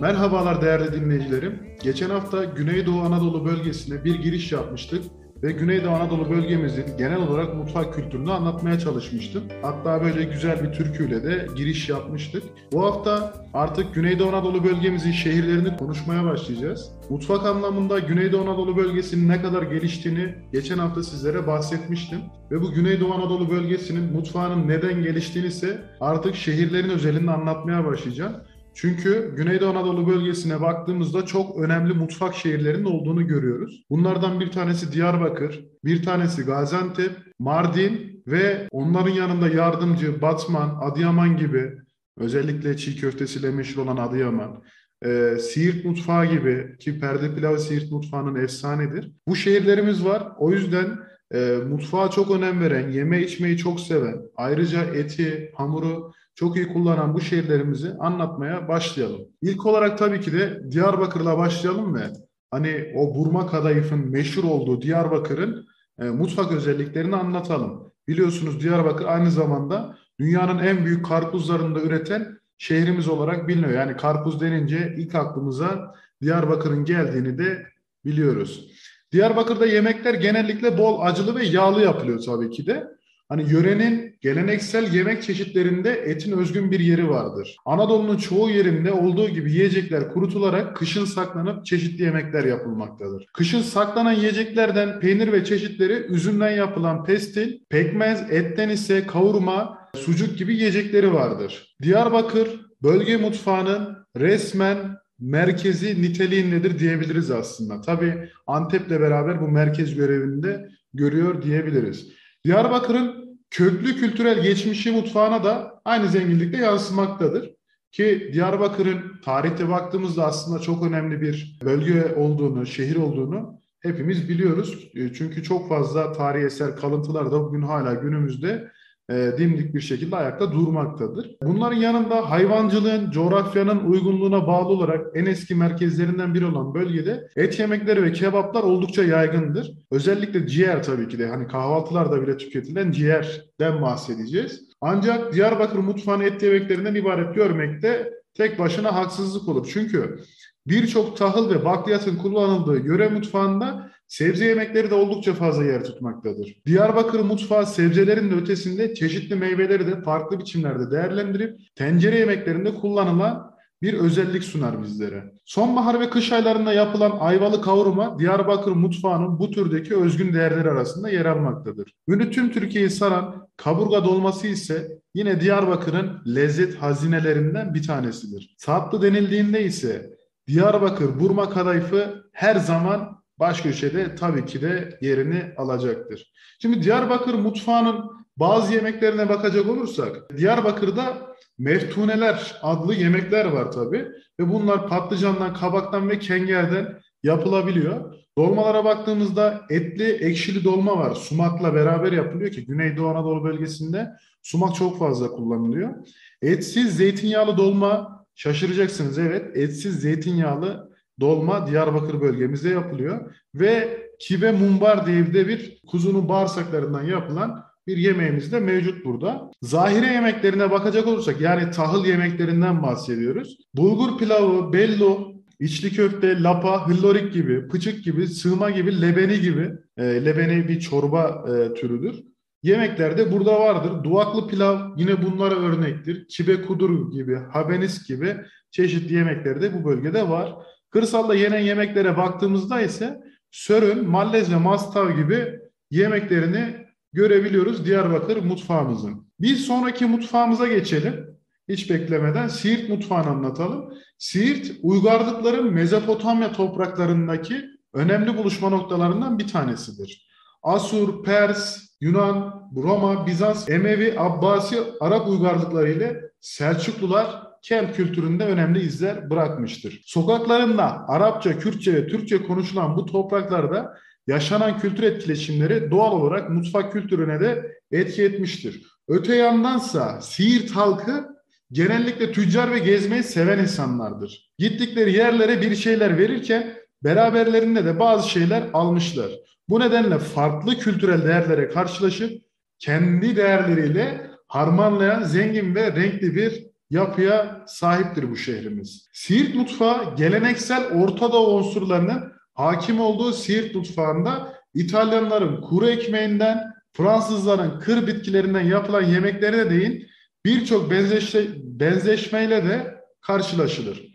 Merhabalar değerli dinleyicilerim. Geçen hafta Güneydoğu Anadolu bölgesine bir giriş yapmıştık ve Güneydoğu Anadolu bölgemizin genel olarak mutfak kültürünü anlatmaya çalışmıştım. Hatta böyle güzel bir türküyle de giriş yapmıştık. Bu hafta artık Güneydoğu Anadolu bölgemizin şehirlerini konuşmaya başlayacağız. Mutfak anlamında Güneydoğu Anadolu bölgesinin ne kadar geliştiğini geçen hafta sizlere bahsetmiştim. Ve bu Güneydoğu Anadolu bölgesinin mutfağının neden geliştiğini ise artık şehirlerin özelinde anlatmaya başlayacağım. Çünkü Güneydoğu Anadolu bölgesine baktığımızda çok önemli mutfak şehirlerinin olduğunu görüyoruz. Bunlardan bir tanesi Diyarbakır, bir tanesi Gaziantep, Mardin ve onların yanında yardımcı Batman, Adıyaman gibi özellikle çiğ köftesiyle meşhur olan Adıyaman, e, Siirt mutfağı gibi ki perde pilavı Siirt mutfağının efsanedir. Bu şehirlerimiz var. O yüzden e, mutfağa çok önem veren, yeme içmeyi çok seven, ayrıca eti, hamuru çok iyi kullanan bu şehirlerimizi anlatmaya başlayalım. İlk olarak tabii ki de Diyarbakır'la başlayalım ve hani o burma kadayıfın meşhur olduğu Diyarbakır'ın e, mutfak özelliklerini anlatalım. Biliyorsunuz Diyarbakır aynı zamanda dünyanın en büyük karpuzlarını da üreten şehrimiz olarak biliniyor. Yani karpuz denince ilk aklımıza Diyarbakır'ın geldiğini de biliyoruz. Diyarbakır'da yemekler genellikle bol acılı ve yağlı yapılıyor tabii ki de. Hani yörenin geleneksel yemek çeşitlerinde etin özgün bir yeri vardır. Anadolu'nun çoğu yerinde olduğu gibi yiyecekler kurutularak kışın saklanıp çeşitli yemekler yapılmaktadır. Kışın saklanan yiyeceklerden peynir ve çeşitleri üzümden yapılan pestil, pekmez, etten ise kavurma, sucuk gibi yiyecekleri vardır. Diyarbakır bölge mutfağının resmen merkezi niteliğindedir diyebiliriz aslında. Tabii Antep'le beraber bu merkez görevinde görüyor diyebiliriz. Diyarbakır'ın köklü kültürel geçmişi mutfağına da aynı zenginlikle yansımaktadır. Ki Diyarbakır'ın tarihte baktığımızda aslında çok önemli bir bölge olduğunu, şehir olduğunu hepimiz biliyoruz. E, çünkü çok fazla tarihi eser kalıntılar da bugün hala günümüzde e, dimdik bir şekilde ayakta durmaktadır. Bunların yanında hayvancılığın coğrafyanın uygunluğuna bağlı olarak en eski merkezlerinden biri olan bölgede et yemekleri ve kebaplar oldukça yaygındır. Özellikle ciğer tabii ki de hani kahvaltılarda bile tüketilen ciğerden bahsedeceğiz. Ancak Diyarbakır mutfağını et yemeklerinden ibaret görmekte tek başına haksızlık olur. Çünkü birçok tahıl ve bakliyatın kullanıldığı yöre mutfağında Sebze yemekleri de oldukça fazla yer tutmaktadır. Diyarbakır mutfağı sebzelerin de ötesinde çeşitli meyveleri de farklı biçimlerde değerlendirip tencere yemeklerinde kullanılan bir özellik sunar bizlere. Sonbahar ve kış aylarında yapılan ayvalı kavurma Diyarbakır mutfağının bu türdeki özgün değerleri arasında yer almaktadır. Ünlü tüm Türkiye'yi saran kaburga dolması ise yine Diyarbakır'ın lezzet hazinelerinden bir tanesidir. Tatlı denildiğinde ise Diyarbakır burma kadayıfı her zaman baş köşede tabii ki de yerini alacaktır. Şimdi Diyarbakır mutfağının bazı yemeklerine bakacak olursak Diyarbakır'da meftuneler adlı yemekler var tabii ve bunlar patlıcandan, kabaktan ve kengerden yapılabiliyor. Dolmalara baktığımızda etli, ekşili dolma var. Sumakla beraber yapılıyor ki Güneydoğu Anadolu bölgesinde sumak çok fazla kullanılıyor. Etsiz zeytinyağlı dolma şaşıracaksınız evet. Etsiz zeytinyağlı dolma Diyarbakır bölgemizde yapılıyor. Ve kibe mumbar diye bir kuzunun bağırsaklarından yapılan bir yemeğimiz de mevcut burada. Zahire yemeklerine bakacak olursak yani tahıl yemeklerinden bahsediyoruz. Bulgur pilavı, bello, içli köfte, lapa, hıllorik gibi, pıçık gibi, sığma gibi, lebeni gibi. E, lebeni bir çorba e, türüdür. Yemekler de burada vardır. Duvaklı pilav yine bunlara örnektir. Kibe kudur gibi, habenis gibi çeşitli yemekler de bu bölgede var. Kırsalda yenen yemeklere baktığımızda ise sörün, mallez ve mastav gibi yemeklerini görebiliyoruz Diyarbakır mutfağımızın. Bir sonraki mutfağımıza geçelim. Hiç beklemeden Siirt mutfağını anlatalım. Siirt, uygarlıkların Mezopotamya topraklarındaki önemli buluşma noktalarından bir tanesidir. Asur, Pers, Yunan, Roma, Bizans, Emevi, Abbasi, Arap uygarlıkları ile Selçuklular kent kültüründe önemli izler bırakmıştır. Sokaklarında Arapça, Kürtçe ve Türkçe konuşulan bu topraklarda yaşanan kültür etkileşimleri doğal olarak mutfak kültürüne de etki etmiştir. Öte yandansa Siirt halkı genellikle tüccar ve gezmeyi seven insanlardır. Gittikleri yerlere bir şeyler verirken beraberlerinde de bazı şeyler almışlar. Bu nedenle farklı kültürel değerlere karşılaşıp kendi değerleriyle harmanlayan zengin ve renkli bir yapıya sahiptir bu şehrimiz. Siirt mutfağı geleneksel Orta Doğu unsurlarının hakim olduğu Siirt mutfağında İtalyanların kuru ekmeğinden, Fransızların kır bitkilerinden yapılan yemeklerine değin birçok benzeşme, benzeşmeyle de karşılaşılır.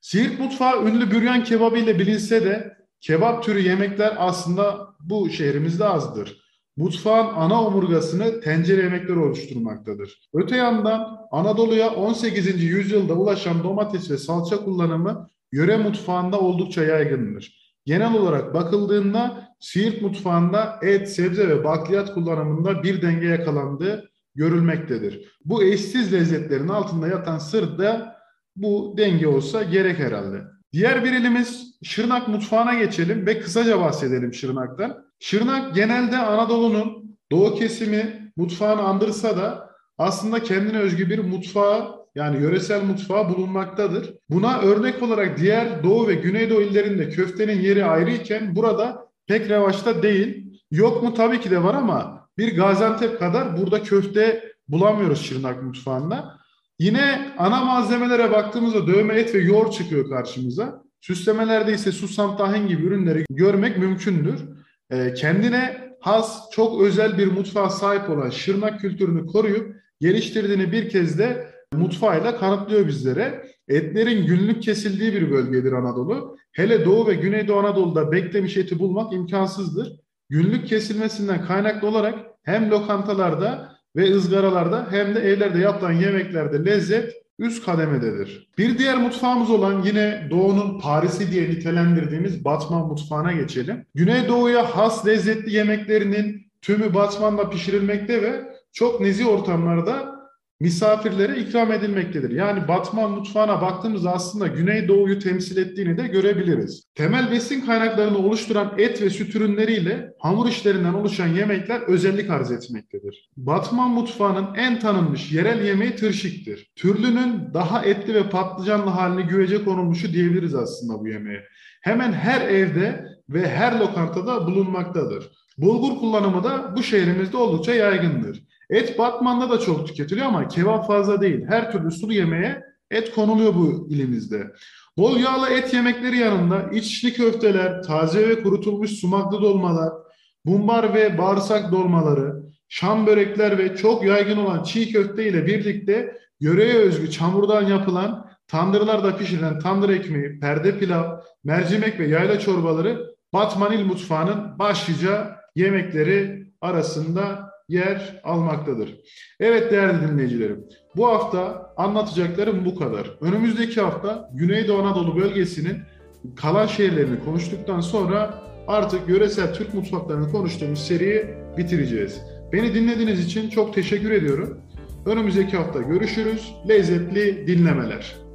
Siirt mutfağı ünlü büryan kebabı ile bilinse de kebap türü yemekler aslında bu şehrimizde azdır. Mutfağın ana omurgasını tencere yemekleri oluşturmaktadır. Öte yandan Anadolu'ya 18. yüzyılda ulaşan domates ve salça kullanımı yöre mutfağında oldukça yaygındır. Genel olarak bakıldığında Siirt mutfağında et, sebze ve bakliyat kullanımında bir denge yakalandığı görülmektedir. Bu eşsiz lezzetlerin altında yatan sır da bu denge olsa gerek herhalde. Diğer bir ilimiz Şırnak mutfağına geçelim ve kısaca bahsedelim Şırnak'tan. Şırnak genelde Anadolu'nun doğu kesimi mutfağını andırsa da aslında kendine özgü bir mutfağı yani yöresel mutfağı bulunmaktadır. Buna örnek olarak diğer Doğu ve Güneydoğu illerinde köftenin yeri ayrı iken burada pek revaçta değil. Yok mu tabii ki de var ama bir Gaziantep kadar burada köfte bulamıyoruz Şırnak mutfağında. Yine ana malzemelere baktığımızda dövme et ve yoğurt çıkıyor karşımıza. Süslemelerde ise susam, tahin gibi ürünleri görmek mümkündür. Ee, kendine has, çok özel bir mutfağa sahip olan Şırnak kültürünü koruyup geliştirdiğini bir kez de mutfağıyla kanıtlıyor bizlere. Etlerin günlük kesildiği bir bölgedir Anadolu. Hele Doğu ve Güneydoğu Anadolu'da beklemiş eti bulmak imkansızdır. Günlük kesilmesinden kaynaklı olarak hem lokantalarda ve ızgaralarda hem de evlerde yapılan yemeklerde lezzet üst kademededir. Bir diğer mutfağımız olan yine Doğu'nun Paris'i diye nitelendirdiğimiz Batman mutfağına geçelim. Güneydoğu'ya has lezzetli yemeklerinin tümü Batman'da pişirilmekte ve çok nezih ortamlarda misafirlere ikram edilmektedir. Yani Batman mutfağına baktığımızda aslında Güneydoğu'yu temsil ettiğini de görebiliriz. Temel besin kaynaklarını oluşturan et ve süt ürünleriyle hamur işlerinden oluşan yemekler özellik arz etmektedir. Batman mutfağının en tanınmış yerel yemeği tırşiktir. Türlünün daha etli ve patlıcanlı haline güvece konulmuşu diyebiliriz aslında bu yemeğe. Hemen her evde ve her lokantada bulunmaktadır. Bulgur kullanımı da bu şehrimizde oldukça yaygındır. Et Batman'da da çok tüketiliyor ama kebap fazla değil. Her türlü sulu yemeğe et konuluyor bu ilimizde. Bol yağlı et yemekleri yanında içli köfteler, taze ve kurutulmuş sumaklı dolmalar, bumbar ve bağırsak dolmaları, şam börekler ve çok yaygın olan çiğ köfte ile birlikte yöreye özgü çamurdan yapılan tandırlarda pişirilen tandır ekmeği, perde pilav, mercimek ve yayla çorbaları Batman il mutfağının başlıca yemekleri arasında yer almaktadır. Evet değerli dinleyicilerim, bu hafta anlatacaklarım bu kadar. Önümüzdeki hafta Güneydoğu Anadolu bölgesinin kalan şehirlerini konuştuktan sonra artık yöresel Türk mutfaklarını konuştuğumuz seriyi bitireceğiz. Beni dinlediğiniz için çok teşekkür ediyorum. Önümüzdeki hafta görüşürüz. Lezzetli dinlemeler.